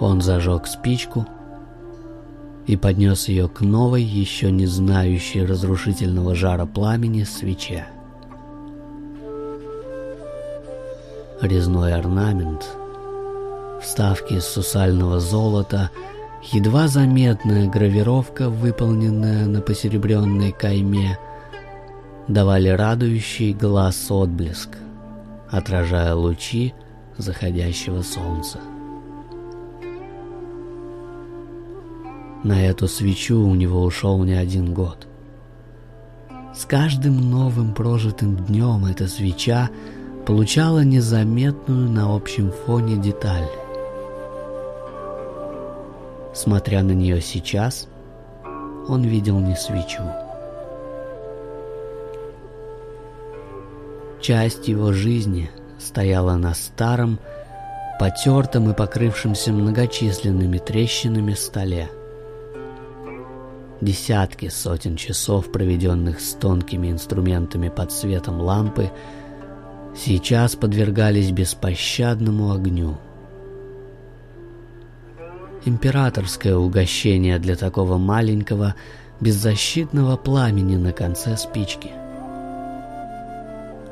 Он зажег спичку и поднес ее к новой, еще не знающей разрушительного жара пламени свече. Резной орнамент, вставки из сусального золота, едва заметная гравировка, выполненная на посеребренной кайме, давали радующий глаз отблеск, отражая лучи заходящего солнца. На эту свечу у него ушел не один год. С каждым новым прожитым днем эта свеча получала незаметную на общем фоне деталь. Смотря на нее сейчас, он видел не свечу. Часть его жизни стояла на старом, потертом и покрывшемся многочисленными трещинами столе – Десятки сотен часов, проведенных с тонкими инструментами под светом лампы, сейчас подвергались беспощадному огню. Императорское угощение для такого маленького, беззащитного пламени на конце спички.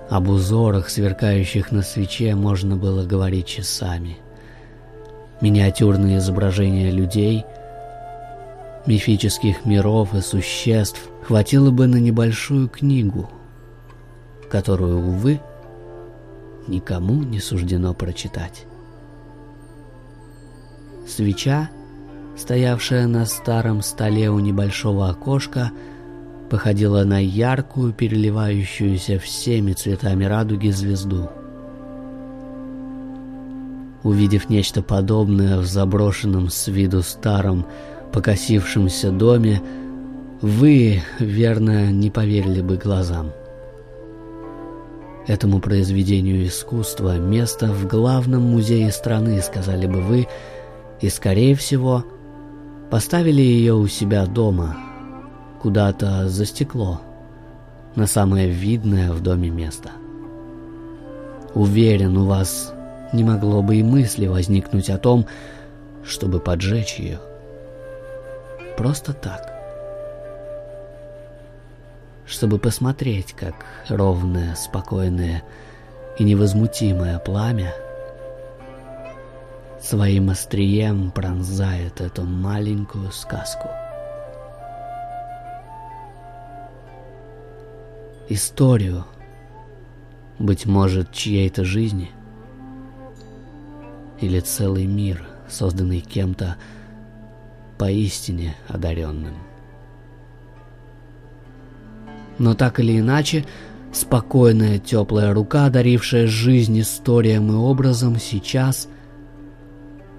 Об узорах, сверкающих на свече, можно было говорить часами. Миниатюрные изображения людей — мифических миров и существ хватило бы на небольшую книгу, которую, увы, никому не суждено прочитать. Свеча, стоявшая на старом столе у небольшого окошка, походила на яркую, переливающуюся всеми цветами радуги звезду. Увидев нечто подобное в заброшенном с виду старом покосившемся доме, вы, верно, не поверили бы глазам. Этому произведению искусства место в главном музее страны, сказали бы вы, и, скорее всего, поставили ее у себя дома, куда-то за стекло, на самое видное в доме место. Уверен, у вас не могло бы и мысли возникнуть о том, чтобы поджечь ее просто так. Чтобы посмотреть, как ровное, спокойное и невозмутимое пламя своим острием пронзает эту маленькую сказку. Историю, быть может, чьей-то жизни или целый мир, созданный кем-то, поистине одаренным. Но так или иначе, спокойная теплая рука, одарившая жизнь историям и образом, сейчас,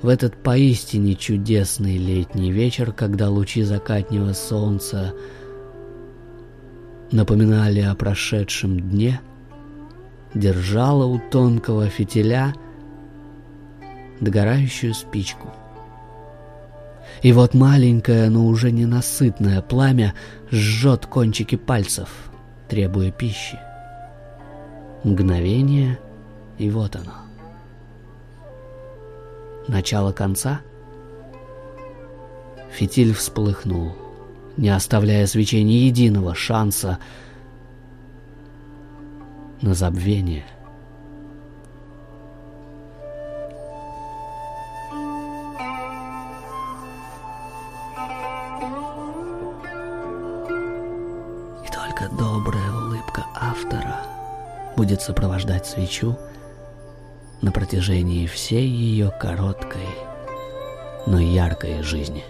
в этот поистине чудесный летний вечер, когда лучи закатнего солнца напоминали о прошедшем дне, держала у тонкого фитиля догорающую спичку — и вот маленькое, но уже ненасытное пламя жжет кончики пальцев, требуя пищи. Мгновение, и вот оно. Начало конца? Фитиль всполыхнул, не оставляя свечей ни единого шанса на забвение — добрая улыбка автора будет сопровождать свечу на протяжении всей ее короткой, но яркой жизни.